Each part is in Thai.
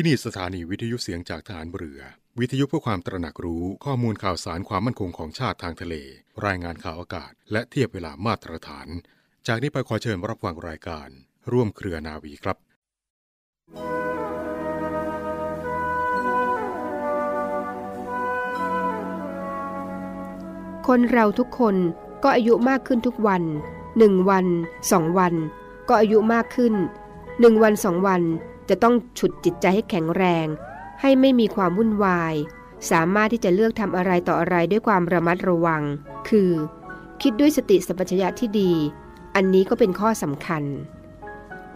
ที่นี่สถานีวิทยุเสียงจากฐานเรือ วิทยุเพื่อความตระหนักรู้ข้อมูลข่าวสารความมั่นคงของชาติทางทะเล รายงานข่าวอากาศ และเทียบเวลามาตรฐาน จากนี้ไปขอเชิญรับฟังรายการ ร่วมเครือนาวีครับคนเราทุกคนก็อายุมากขึ้นทุกวันหนึ่งวันสองวัน ก็อายุมากขึ้นหนึ่งวันสองวัน จะต้องฉุดจิตใจให้แข็งแรง ให้ไม่มีความวุ่นวาย สามารถที่จะเลือกทำอะไรต่ออะไรด้วยความระมัดระวัง คือ คิดด้วยสติสัมปชัญญะที่ดี อันนี้ก็เป็นข้อสำคัญ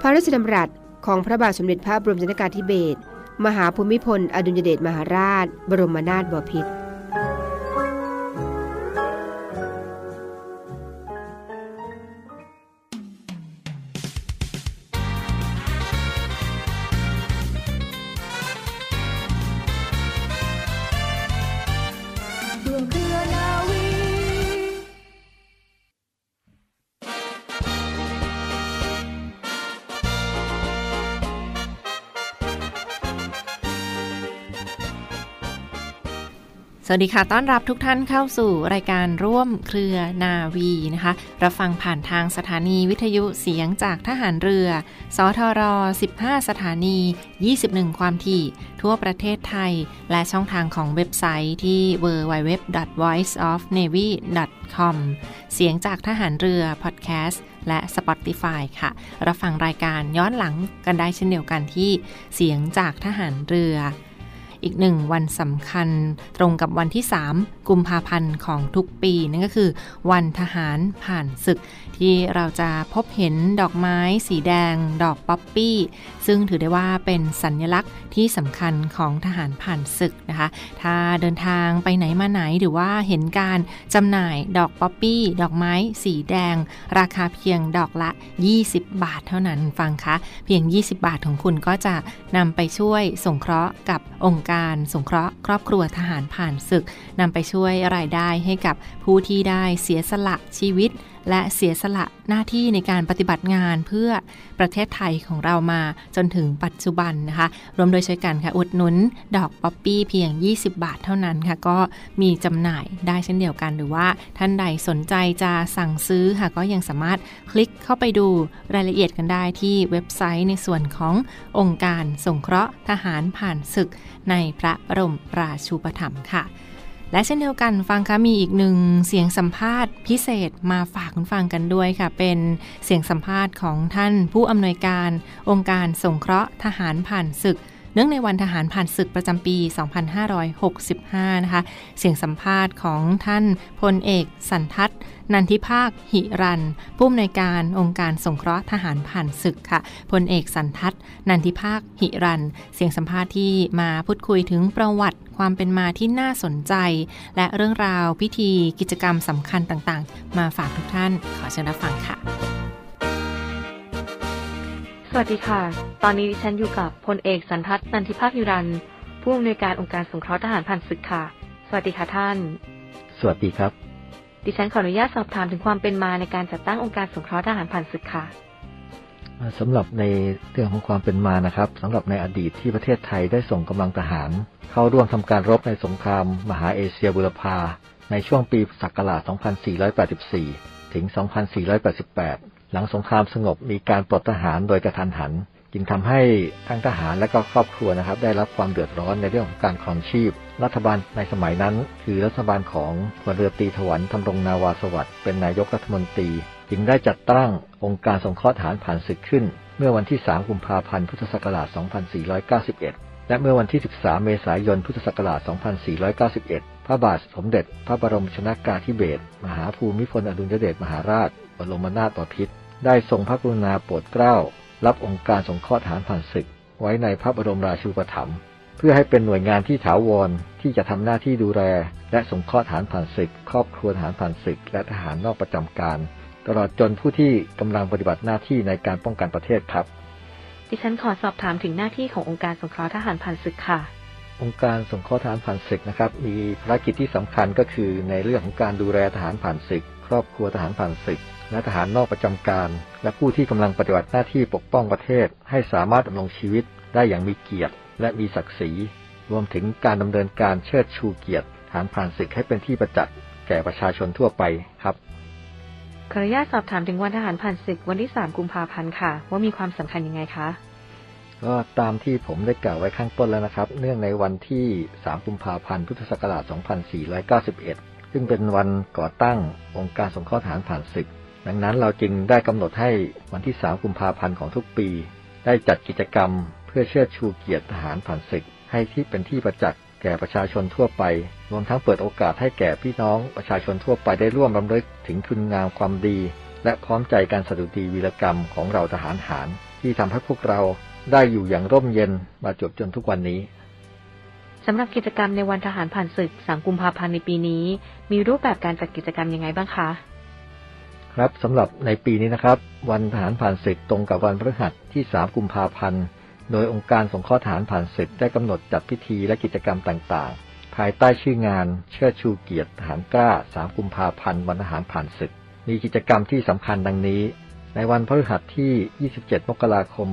พระราชดำรัสของพระบาทสมเด็จพระบรมชนกาธิเบศรมหาภูมิพล อดุลยเดชมหาราช บรมนาถบพิตร วัสดีค่ะ ต้อนรับทุกท่านเข้าสู่รายการร่วมเครือนาวีนะคะ รับฟังผ่านทางสถานีวิทยุเสียงจากทหารเรือ สทร 15 สถานี 21 ความถี่ ทั่วประเทศไทย และช่องทางของเว็บไซต์ที่ www.voiceofnavy.com เสียงจากทหารเรือพอดแคสต์และ Spotify ค่ะ รับฟังรายการย้อนหลังกันได้เช่นเดียวกันที่เสียงจากทหารเรือ อีกหนึ่งวันสำคัญตรงกับวันที่ 3 กุมภาพันธ์ของทุกปี นั่นก็คือ วันทหารผ่านศึก ที่เราจะพบเห็นดอกไม้สีแดง ดอกป๊อปปี้ ซึ่งถือได้ว่าเป็นสัญลักษณ์ที่สำคัญของทหารผ่านศึกนะคะ ถ้าเดินทางไปไหนมาไหนหรือว่าเห็นการจำหน่ายดอกป๊อปปี้ ดอกไม้สีแดง ราคาเพียงดอกละ 20 บาทเท่านั้นนะคะ เพียง 20 บาทของคุณก็จะนำไปช่วยสงเคราะห์กับองค์การสงเคราะห์ครอบครัวทหารผ่านศึกนำไปช่วยรายได้ให้กับผู้ที่ได้เสียสละชีวิต และเสียสละหน้าที่ในการปฏิบัติงานเพื่อประเทศไทยของเรามาจนถึงปัจจุบันนะคะ ร่วมด้วยช่วยกันค่ะ อุดหนุนดอกป๊อปปี้เพียง 20 บาทเท่านั้นค่ะ ก็มีจำหน่ายได้เช่นเดียวกัน หรือว่าท่านใดสนใจจะสั่งซื้อค่ะ ก็ยังสามารถคลิกเข้าไปดูรายละเอียดกันได้ที่เว็บไซต์ในส่วนขององค์การสงเคราะห์ทหารผ่านศึกในพระบรมราชูปถัมภ์ค่ะ และเช่นเดียวกันฟังคะมีอีกหนึ่งเสียงสัมภาษณ์พิเศษมาฝากคุณฟังกันด้วยค่ะ เป็นเสียงสัมภาษณ์ของท่านผู้อำนวยการ องค์การสงเคราะห์ทหารผ่านศึก เนื่องในวันทหารผ่านศึกประจำปี 2565 นะคะ เสียงสัมภาษณ์ของท่านพลเอกสันทัศน์ นทิภาค หิรัน ผู้อำนวยการองค์การสงเคราะห์ทหารผ่านศึกค่ะพลเอกสันทัศนันทิภาค หิรัน เสียงสัมภาษณ์ที่มาพูดคุยถึงประวัติความเป็นมาที่น่าสนใจ และเรื่องราวพิธีกิจกรรมสำคัญต่างๆ มาฝากทุกท่านขอเชิญรับฟังค่ะ สวัสดีค่ะ ตอนนี้ดิฉันอยู่กับพลเอกสันทัศนันทิภาคหิรัน ผู้อำนวยการองค์การสงเคราะห์ทหารผ่านศึกค่ะ สวัสดีค่ะท่าน สวัสดีครับ ดิฉันขออนุญาตสอบถามถึงความเป็นมาในการจัดตั้งองค์การสงเคราะห์ทหารผ่านศึกค่ะสำหรับในเรื่องของความเป็นมานะครับสำหรับในอดีตที่ประเทศไทยได้ส่งกำลังทหาร เข้าร่วมทำการรบในสงคราม มหาเอเชียบุรพาในช่วงปีศักราช 2484 ถึง 2488 หลังสงครามสงบมีการปลดทหารโดยกระทันหัน จึงทำให้ทั้งทหารและก็ครอบครัวนะครับ ได้รับความเดือดร้อนในเรื่องของการครองชีพรัฐบาลในสมัยนั้น คือรัฐบาลของพลเรือตีถวันทำรงนาวาสวัสดิ์เป็นนายกรัฐมนตรี จึงได้จัดตั้งองค์การสงเคราะห์ทหารผ่านศึกขึ้น เมื่อวันที่ 3 กุมภาพันธ์ พุทธศักราช 2491 และเมื่อวันที่ 13 เมษายน พุทธศักราช 2491 พระบาทสมเด็จ พระบรมชนากาธิเบศรมหาภูมิพลอดุลยเดชมหาราช บรมนาถบพิตรได้ทรงพระกรุณาโปรดเกล้า รับองค์การสงเคราะห์ทหารผ่านศึก ไว้ในพระบรมราชูปถัมภ์ พื่อให้เป็นหน่วยงานที่ถาวรที่จะทำหน้าที่ดูแล และสงเคราะห์ทหารผ่านศึก ครอบครัวทหารผ่านศึก และทหารนอกประจำการ ตลอดจนผู้ที่กำลังปฏิบัติหน้าที่ในการป้องกันประเทศครับ ดิฉันขอสอบถามถึงหน้าที่ขององค์การสงเคราะห์ทหารผ่านศึกค่ะ องค์การสงเคราะห์ทหารผ่านศึกนะครับ มีภารกิจที่สำคัญก็คือในเรื่องของการดูแลทหารผ่านศึก ครอบครัวทหารผ่านศึกและทหารนอกประจำการ และผู้ที่กำลังปฏิบัติหน้าที่ปกป้องประเทศ ให้สามารถดำรงชีวิตได้อย่างมีเกียรติ และมีศักดิ์ศรีรวมถึงการดำเนินการเชิดชูเกียรติฐานผ่านศึกให้เป็นที่ประจักษ์แก่ประชาชนทั่วไปครับขออนุญาตสอบถามถึงวันทหารผ่านศึกวันที่ 3 กุมภาพันธ์ค่ะ ว่ามีความสำคัญยังไงคะ ก็ตามที่ผมได้กล่าวไว้ข้างต้นแล้วนะครับ เนื่องในวันที่ 3 กุมภาพันธ์ พุทธศักราช 2491 ซึ่งเป็นวันก่อตั้งองค์การสงเคราะห์ทหารผ่านศึก ดังนั้นเราจึงได้กำหนดให้วันที่ 3 กุมภาพันธ์ของทุกปี ได้จัดกิจกรรมเพื่อเชิดชูเกียรติทหารผ่านศึก ให้ที่เป็นที่ประจักษ์แก่ประชาชนทั่วไป รวมทั้งเปิดโอกาสให้แก่พี่น้องประชาชนทั่วไปได้ร่วมรำลึกถึงคุณงามความดี และพร้อมใจการสดุดีวีรกรรมของเราทหารหาร ที่ทำให้พวกเราได้อยู่อย่างร่มเย็นมาจบจนทุกวันนี้สำหรับกิจกรรมในวันทหารผ่านศึก 3 กุมภาพันธ์ในปีนี้ มีรูปแบบการจัดกิจกรรมยังไงบ้างคะ ครับสำหรับในปีนี้นะครับ วันทหารผ่านศึกตรงกับวันพฤหัสที่ 3 กุมภาพันธ์ โดยองค์การสงเคราะห์ทหารผ่านศึกได้กำหนดจัดพิธีและกิจกรรมต่างๆ ภายใต้ชื่องานเชิดชูเกียรติทหารกล้า 3 กุมภาพันธ์วันทหารผ่านศึก มีกิจกรรมที่สำคัญดังนี้ ในวันพฤหัสที่ 27 มกราคม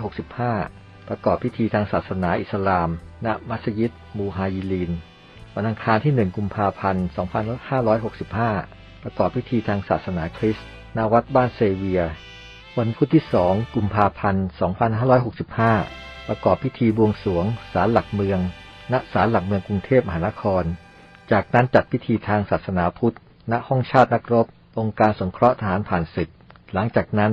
2565 ประกอบพิธีทางศาสนาอิสลาม ณ มัสยิด มูฮายิลีน วันอังคารที่ 1 กุมภาพันธ์ 2565 ประกอบพิธีทางศาสนาคริสต์ ณ วัดบ้านเซเวีย วันพุธที่ 2 กุมภาพันธ์ 2565 ประกอบพิธีบวงสรวงศาลหลักเมือง ณ ศาลหลักเมืองกรุงเทพมหานคร จากนั้นจัดพิธีทางศาสนาพุทธ ณ ห้องชาตินักรบ องค์การสงเคราะห์ทหารผ่านศึก หลังจากนั้น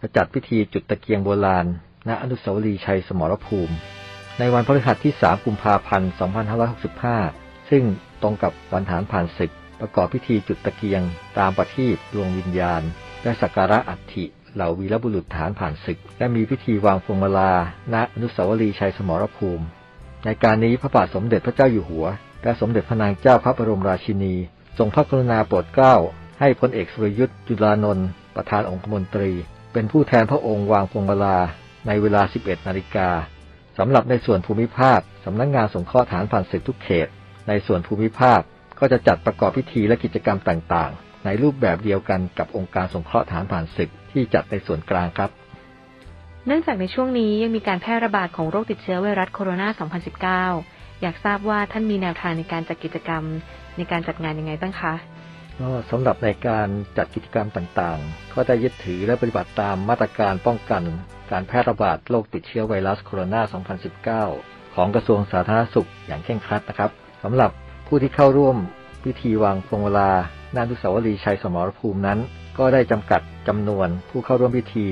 ก็จัดพิธีจุดตะเกียงโบราณ ณ อนุสาวรีย์ชัยสมรภูมิ ในวันพฤหัสที่ 3 กุมภาพันธ์ 2565 ซึ่งตรงกับวันฐานผ่านศึก ประกอบพิธีจุดตะเกียง ตามประทีปดวงวิญญาณ และสักการะอัฐิ เหล่าวีรบุรุษฐานผ่านศึก และมีพิธีวางพวงมาลา ณ อนุสาวรีย์ชัยสมรภูมิ ในการนี้พระบาทสมเด็จพระเจ้าอยู่หัว และสมเด็จพระนางเจ้าพระบรมราชินี ทรงพระกรุณาโปรดเกล้า ให้พลเอกสุรยุทธ์จุลานนท์ประธานองคมนตรี เป็นผู้แทนพระองค์วางพวงมาลา ในเวลา 11 นาฬิกาสำหรับในส่วนภูมิภาคสำนักงงานสงเคราะห์ฐานผ่านศึกทุกเขต ในส่วนภูมิภาคก็จะจัดประกอบพิธีและกิจกรรมต่างๆ ในรูปแบบเดียวกันกับองค์การสงเคราะห์ฐานผ่านศึกที่จัดในส่วนกลางครับ เนื่องจากในช่วงนี้ยังมีการแพร่ระบาดของโรคติดเชื้อไวรัสโคโรนา 2019 อยากทราบว่าท่านมีแนวทางในการจัดกิจกรรม ในการจัดงานยังไงบ้างคะก็สำหรับในการจัดกิจกรรมต่างๆ ก็ได้ยึดถือและปฏิบัติตามมาตรการป้องกัน การแพร่ระบาดโรคติดเชื้อไวรัสโคโรนา 2019 ของกระทรวงสาธารณสุขอย่างเคร่งครัดนะครับสำหรับผู้ที่เข้าร่วมพิธีวางพวงมาลา ณอนุสาวรีย์ชัยสมรภูมินั้น ก็ได้จำกัดจำนวนผู้เข้าร่วมพิธี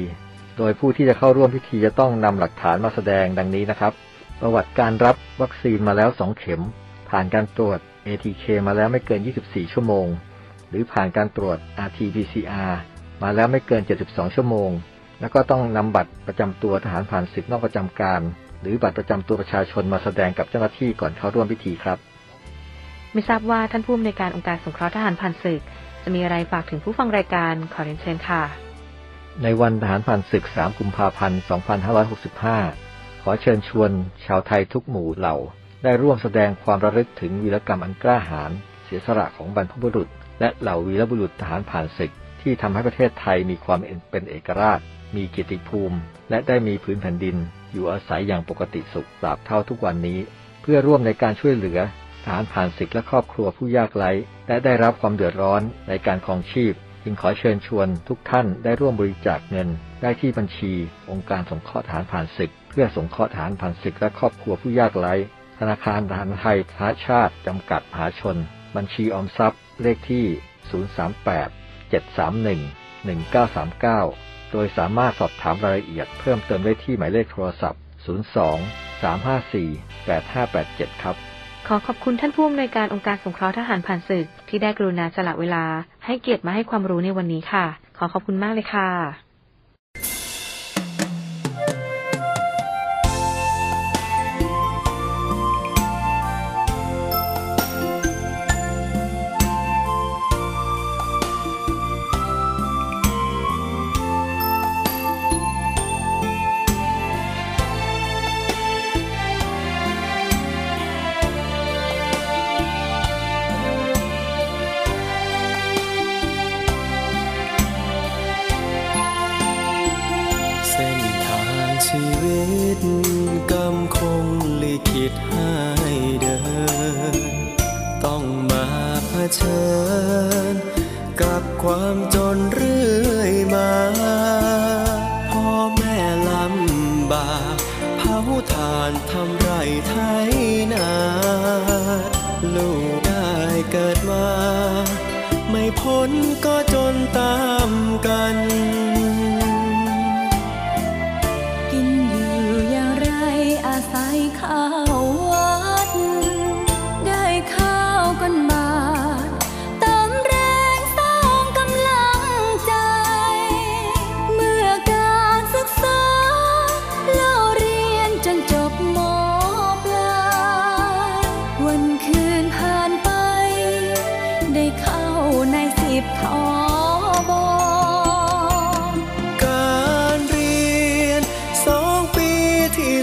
โดยผู้ที่จะเข้าร่วมพิธีจะต้องนำหลักฐานมาแสดงดังนี้นะครับ ประวัติการรับวัคซีนมาแล้ว 2 เข็ม ผ่านการตรวจ ATK มาแล้วไม่เกิน 24 ชั่วโมง หรือผ่านการตรวจ RT-PCR มาแล้วไม่เกิน 72 ชั่วโมง แล้วก็ต้องนำบัตรประจำตัวทหารผ่านศึกนอกประจำการ หรือบัตรประจำตัวประชาชนมาแสดงกับเจ้าหน้าที่ก่อนเข้าร่วมพิธีครับ ไม่ทราบว่าท่านผู้อำนวยการองค์การสงเคราะห์ทหารผ่านศึก จะมีอะไรฝากถึงผู้ฟังรายการขอเรียนเชิญค่ะ ในวันทหารผ่านศึก 3 กุมภาพันธ์ 2565 ขอเชิญชวน ชาวไทยทุกหมู่เหล่า ได้ร่วมแสดงความระลึกถึงวีรกรรมอันกล้าหาญเสียสละของบรรพบุรุษ และเหล่าวีรบุรุษทหารผ่านศึก ที่ทำให้ประเทศไทยมีความเป็นเอกราช มีเกียรติภูมิ และได้มีพื้นแผ่นดิน อยู่อาศัยอย่างปกติสุขตราบเท่าทุกวันนี้ เพื่อร่วมในการช่วยเหลือ ทหารผ่านศึกและครอบครัวผู้ยากไร้และได้รับความเดือดร้อนในการครองชีพ จึงขอเชิญชวนทุกท่านได้ร่วมบริจาคเงิน ได้ที่บัญชี องค์การสงเคราะห์ฐานผ่านศึก เพื่อสงเคราะห์ฐานผ่านศึกและครอบครัวผู้ยากไร้ ธนาคารทหารไทยทหชาติ จำกัดมหาชน บัญชีออมทรัพย์ เลขที่ 038 731 1939 โดยสามารถสอบถามรายละเอียดเพิ่มเติมได้ที่หมายเลขโทรศัพท์ 02 354 8587 ครับ ขอขอบคุณท่านผู้อำนวยการองค์การสงเคราะห์ทหารผ่านศึก ที่ได้กรุณาสละเวลา ให้เกียรติมาให้ความรู้ในวันนี้ค่ะ ขอขอบคุณมากเลยค่ะ กรรมคงลิขิตให้เดิน ต้องมาเผชิญ กับความจนเรื่อ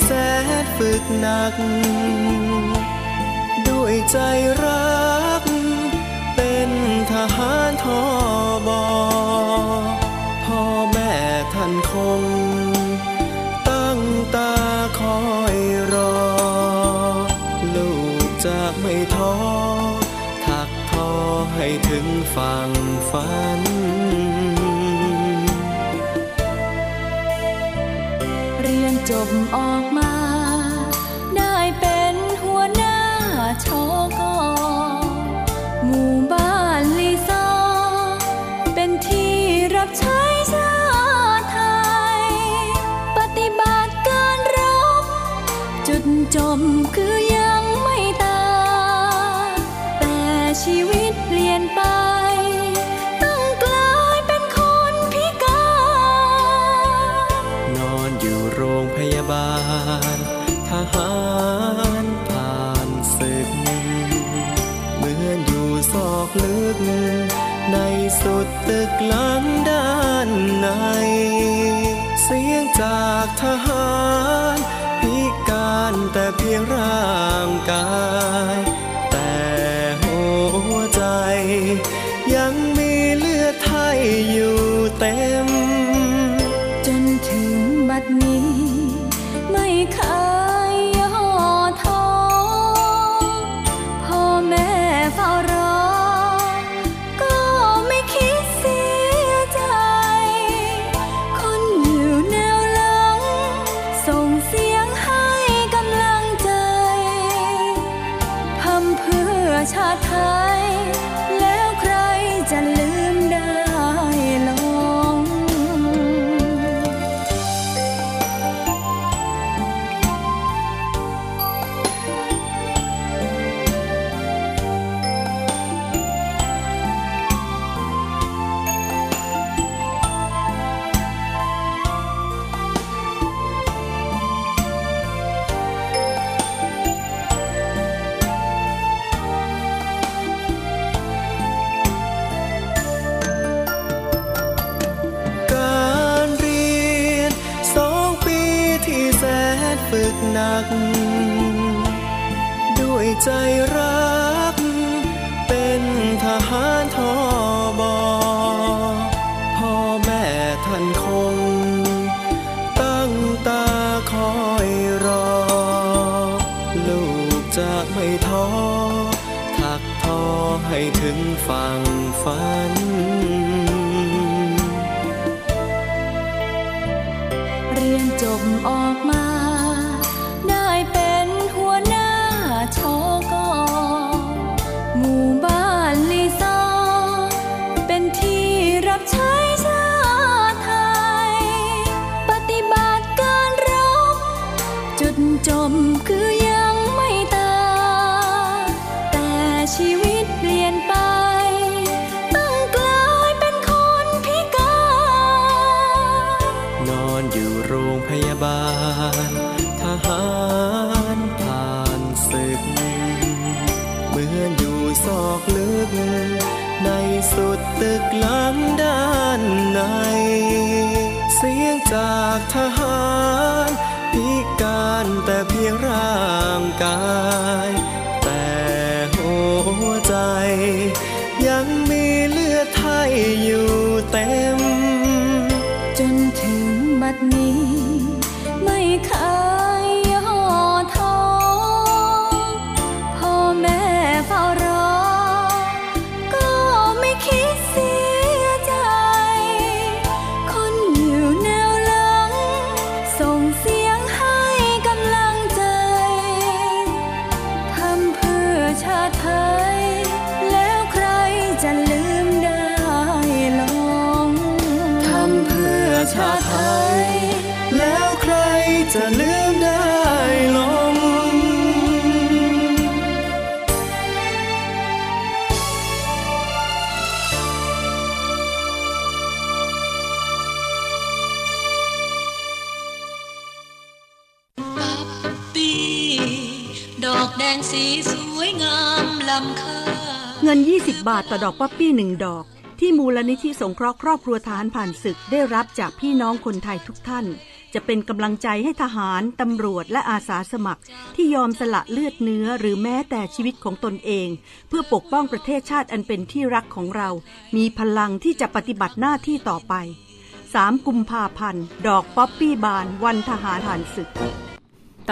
แสนฝึกหนัก ด้วยใจรัก เป็นทหารทอบอพ่อแม่ท่านคง ตั้งตาคอยรอ ลูกจะไม่ท้อถักทอให้ถึงฝั่ง จบออกมา ได้เป็นหัวหน้าชกอหมู่บ้านลีซอเป็นที่รับใช้ชาติไทย ปฏิบัติการรบ จุดจบคือยังไม่ตายแต่ชีวิตเปลี่ยนไป ก ในสุดตึกหลังด้านใน เสียงจากทหารพิการแต่เพียงร่างกาย แต่หัวใจ ยังมีเลือดไทยอยู่เต็ม ใจรัก เป็นทหารทอบอพ่อแม่ท่านคง ตั้งตาคอยรอ ลูกจะไม่ท้อถักทอให้ถึงฝั่งฝันเรียนจบออกมา ลังด้านใน เสียงจากทหารพิการแต่เพียงร่างกาย แต่หัวใจ ยังมีเลือดไทยอยู่เต็ม จนถึงบัดนี้ ไม่เคย ดอกแดงสีสวยงามล้ำค่าเงิน 20 บาทต่อดอกป๊อปปี้หนึ่งดอก ที่มูลนิธิสงเคราะห์ครอบครัวทหารผ่านศึกได้รับจากพี่น้องคนไทยทุกท่าน จะเป็นกำลังใจให้ทหาร ตำรวจและอาสาสมัคร ที่ยอมสละเลือดเนื้อหรือแม้แต่ชีวิตของตนเอง เพื่อปกป้องประเทศชาติอันเป็นที่รักของเรา มีพลังที่จะปฏิบัติหน้าที่ต่อไป 3 กุมภาพันธ์ ดอกป๊อปปี้บาน วันทหารผ่านศึก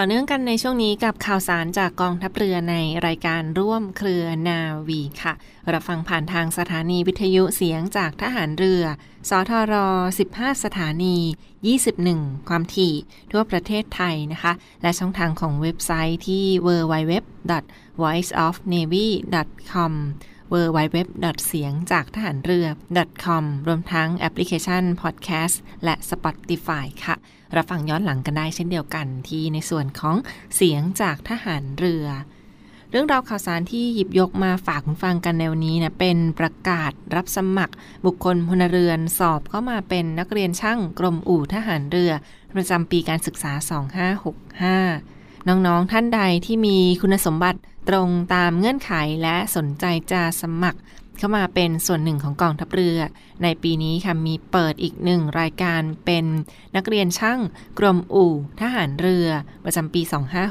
ต่อเนื่องกันในช่วงนี้กับข่าวสารจากกองทัพเรือในรายการร่วมเครือนาวีค่ะ รับฟังผ่านทางสถานีวิทยุเสียงจากทหารเรือ สทร 15 สถานี 21 ความถี่ ทั่วประเทศไทยนะคะ และช่องทางของเว็บไซต์ที่ www.voiceofnavy.com w w w เสียงจากทหารเรือ .com รวมทั้งแอปพลิเคชัน Podcast และ Spotify ค่ะ รับฟังย้อนหลังกันได้เช่นเดียวกันที่ในส่วนของเสียงจากทหารเรือ เรื่องราวข่าวสารที่หยิบยกมาฝากคุณฟังกันแนวันี้นะเป็นประกาศรับสมัคร บุคคลพลเรือนสอบเข้ามาเป็นนักเรียนช่างกรมอู่ทหารเรือ ประจำปีการศึกษา 2565 น้องๆท่านใดที่มีคุณสมบัติ ตรงตามเงื่อนไขและสนใจจะสมัครเข้ามาเป็นส่วนหนึ่งของกองทัพเรือ ในปีนี้ค่ะมีเปิดอีกหนึ่งรายการเป็นนักเรียนช่างกรมอู่ทหารเรือประจำปี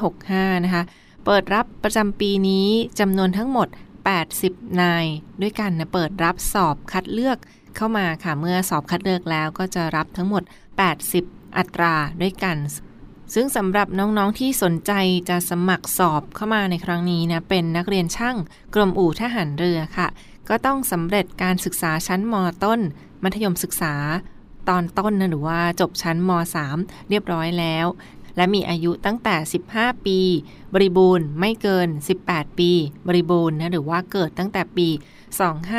2565 นะคะ เปิดรับประจำปีนี้จำนวนทั้งหมด 80 นาย ด้วยกันนะเปิดรับสอบคัดเลือกเข้ามาค่ะ เมื่อสอบคัดเลือกแล้วก็จะรับทั้งหมด 80 อัตราด้วยกัน ซึ่งสำหรับน้องๆที่สนใจจะสมัครสอบเข้ามาในครั้งนี้นะเป็นนักเรียนช่างกรมอู่ทหารเรือค่ะ ก็ต้องสำเร็จการศึกษาชั้นมต้น มัธยมศึกษา ตอนต้นนะหรือว่าจบชั้นม .3 เรียบร้อยแล้ว และมีอายุตั้งแต่ 15 ปี บริบูรณ์ไม่เกิน 18 ปี บริบูรณ์นะหรือว่าเกิดตั้งแต่ปี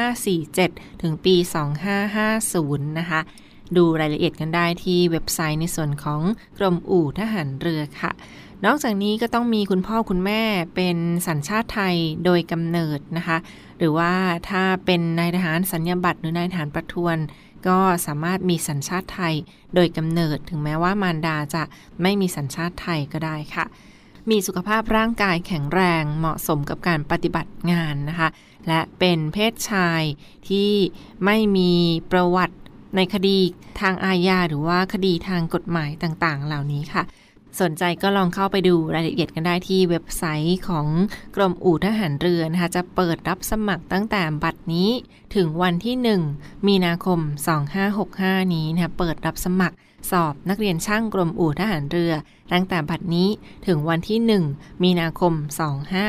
2547 ถึงปี 2550 นะคะ ดูรายละเอียดกันได้ที่เว็บไซต์ในส่วนของกรมอู่ทหารเรือค่ะ นอกจากนี้ก็ต้องมีคุณพ่อคุณแม่เป็นสัญชาติไทยโดยกำเนิดนะคะ หรือว่าถ้าเป็นนายทหารสัญญาบัตรหรือนายทหารประทวนก็สามารถมีสัญชาติไทยโดยกำเนิดถึงแม้ว่ามารดาจะไม่มีสัญชาติไทยก็ได้ค่ะ มีสุขภาพร่างกายแข็งแรงเหมาะสมกับการปฏิบัติงานนะคะ และเป็นเพศชายที่ไม่มีประวัติ ในคดีทางอาญาหรือว่าคดีทางกฎหมายต่างๆ เหล่านี้ค่ะ สนใจก็ลองเข้าไปดูรายละเอียดกันได้ที่เว็บไซต์ของกรมอู่ทหารเรือนะคะ จะเปิดรับสมัครตั้งแต่บัดนี้ถึงวันที่ 1 มีนาคม 2565 นี้นะคะเปิดรับสมัครสอบนักเรียนช่างกรมอู่ทหารเรือ ตั้งแต่บัดนี้ถึงวันที่ 1 มีนาคม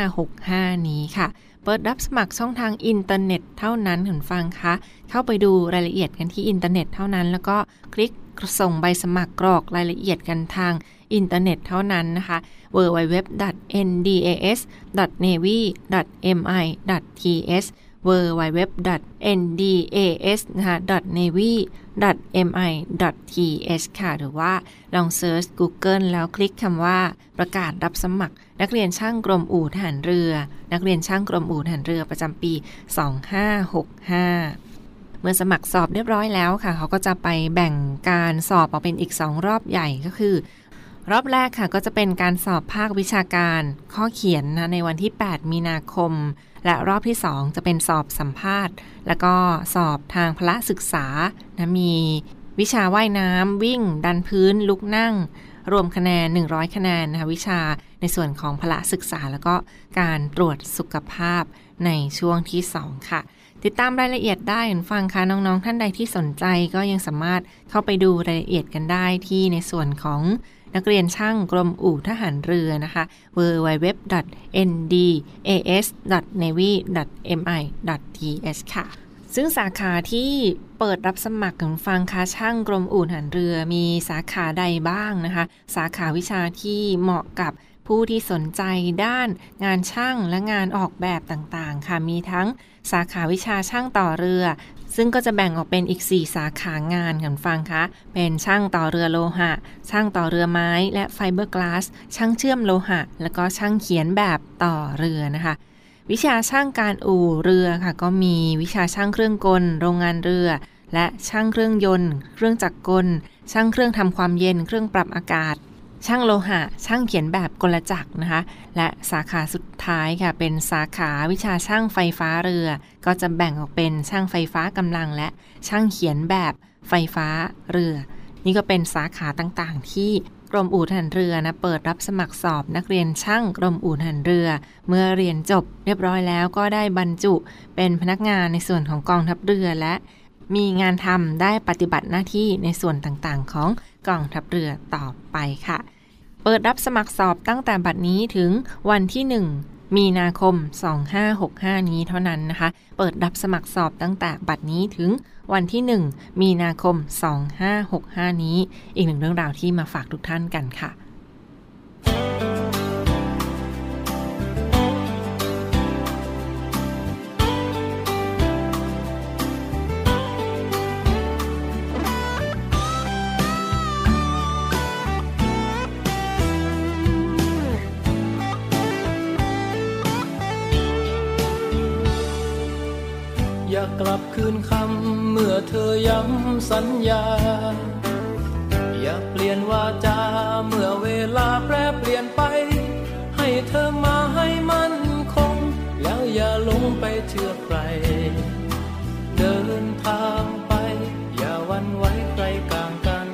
2565 นี้ค่ะ เปิดรับสมัครช่องทางอินเทอร์เน็ตเท่านั้นคุณฟังคะ เข้าไปดูรายละเอียดกันที่อินเทอร์เน็ตเท่านั้น แล้วก็คลิกส่งใบสมัครกรอกรายละเอียดกันทางอินเทอร์เน็ตเท่านั้นนะคะ www.ndas.navy.mi.th www.ndas นะคะ navy.mi.th ค่ะ หรือว่าลอง search Google แล้วคลิกคำว่าประกาศรับสมัคร นักเรียนช่างกรมอู่ทหารเรือ นักเรียนช่างกรมอู่ทหารเรือประจำปี 2565เมื่อสมัครสอบเรียบร้อยแล้วค่ะ เขาก็จะไปแบ่งการสอบออกเป็นอีก 2 รอบใหญ่ก็คือ รอบแรกค่ะก็จะเป็นการสอบภาควิชาการข้อเขียนนะในวันที่ 8 มีนาคม และรอบที่ 2 จะเป็นสอบสัมภาษณ์ แล้วก็สอบทางพละศึกษานะมีวิชาว่ายน้ำวิ่ง ดันพื้น ลุกนั่งรวมคะแนน 100 คะแนนนะคะวิชาในส่วนของพละศึกษา แล้วก็การตรวจสุขภาพในช่วงที่ 2 ค่ะ ติดตามรายละเอียดได้ฟังค่ะน้องๆ ท่านใดที่สนใจก็ยังสามารถเข้าไปดูรายละเอียดกันได้ที่ในส่วนของนักเรียนช่างกรมอู่ทหารเรือนะคะ www.ndas.navy.mi.th ค่ะ ซึ่งสาขาที่เปิดรับสมัครของฟังคาช่างกรมอู่หารเรือ มีสาขาใดบ้างนะคะ สาขาวิชาที่เหมาะกับผู้ที่สนใจด้านงานช่างและงานออกแบบต่างๆ ค่ะ มีทั้งสาขาวิชาช่างต่อเรือ ซึ่งก็จะแบ่งออกเป็นอีก 4 สาขางานกันฟังคะเป็นช่างต่อเรือโลหะ ช่างต่อเรือไม้และไฟเบอร์กลาส ช่างเชื่อมโลหะ แล้วก็ช่างเขียนแบบต่อเรือนะคะ วิชาช่างการอู่เรือค่ะ ก็มีวิชาช่างเครื่องกล โรงงานเรือ และช่างเครื่องยนต์ เครื่องจักรกล ช่างเครื่องทำความเย็น เครื่องปรับอากาศ ช่างโลหะ ช่างเขียนแบบกลจักรนะคะ และสาขาสุดท้ายค่ะ เป็นสาขาวิชาช่างไฟฟ้าเรือ ก็จะแบ่งออกเป็นช่างไฟฟ้ากำลัง และช่างเขียนแบบไฟฟ้าเรือ นี่ก็เป็นสาขาต่างๆ ที่ กรมอู่ทหารเรือนะเปิดรับสมัครสอบนักเรียนช่างกรมอู่ทหารเรือ เมื่อเรียนจบเรียบร้อยแล้วก็ได้บรรจุเป็นพนักงานในส่วนของกองทัพเรือและ มีงานทำได้ปฏิบัติหน้าที่ในส่วนต่างๆ ของกองทัพเรือต่อไปค่ะ เปิดรับสมัครสอบตั้งแต่บัดนี้ถึงวันที่ 1 มีนาคม 2565 นี้เท่านั้นนะคะ เปิดรับสมัครสอบตั้งแต่บัดนี้ถึงวันที่ 1 มีนาคม 2565 นี้ อีกหนึ่งเรื่องราวที่มาฝากทุกท่านกันค่ะ สัญญา อย่าเปลี่ยนวาจาเมื่อเวลาแปรเปลี่ยนไป ให้เธอมาให้มันคง แล้วอย่าลงไปเชื่อใคร เดินทางไป อย่าวันไว้ใครกลางกัน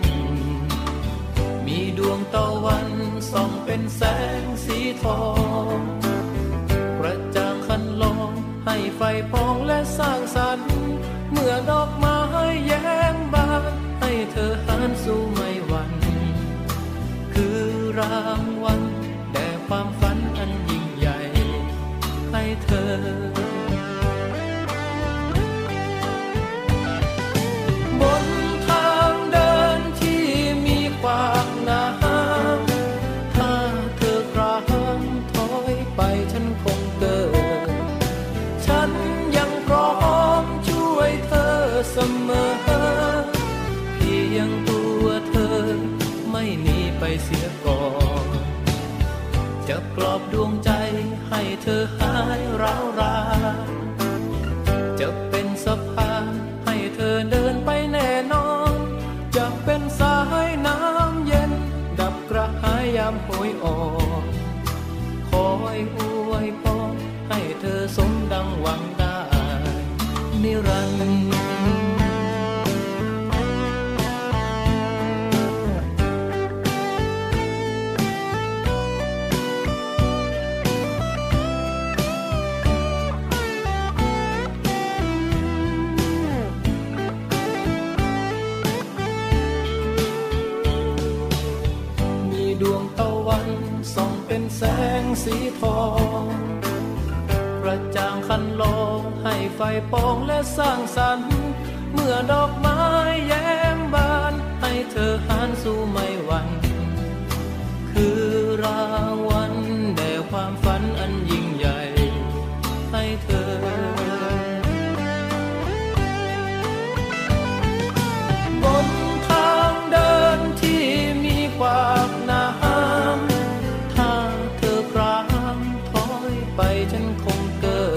มีดวงตะวันส่องเป็นแสงสีทองประจางคันลองให้ไฟพองและสร้างสรรค์ เมื่อดอกไม้ สู่ไม่หวันคือรางวัล นีไให้ไฟปองและสร้างสรรค์ เมื่อดอกไม้แย้มบาน ให้เธอหันสู่ไม่หวันคือรางวัลแด่ความฝันอันยิ่งใหญ่ ให้เธอ บนทางเดินที่มีขวากน้ำถ้าเธอครางถอยไปฉันคงเกิด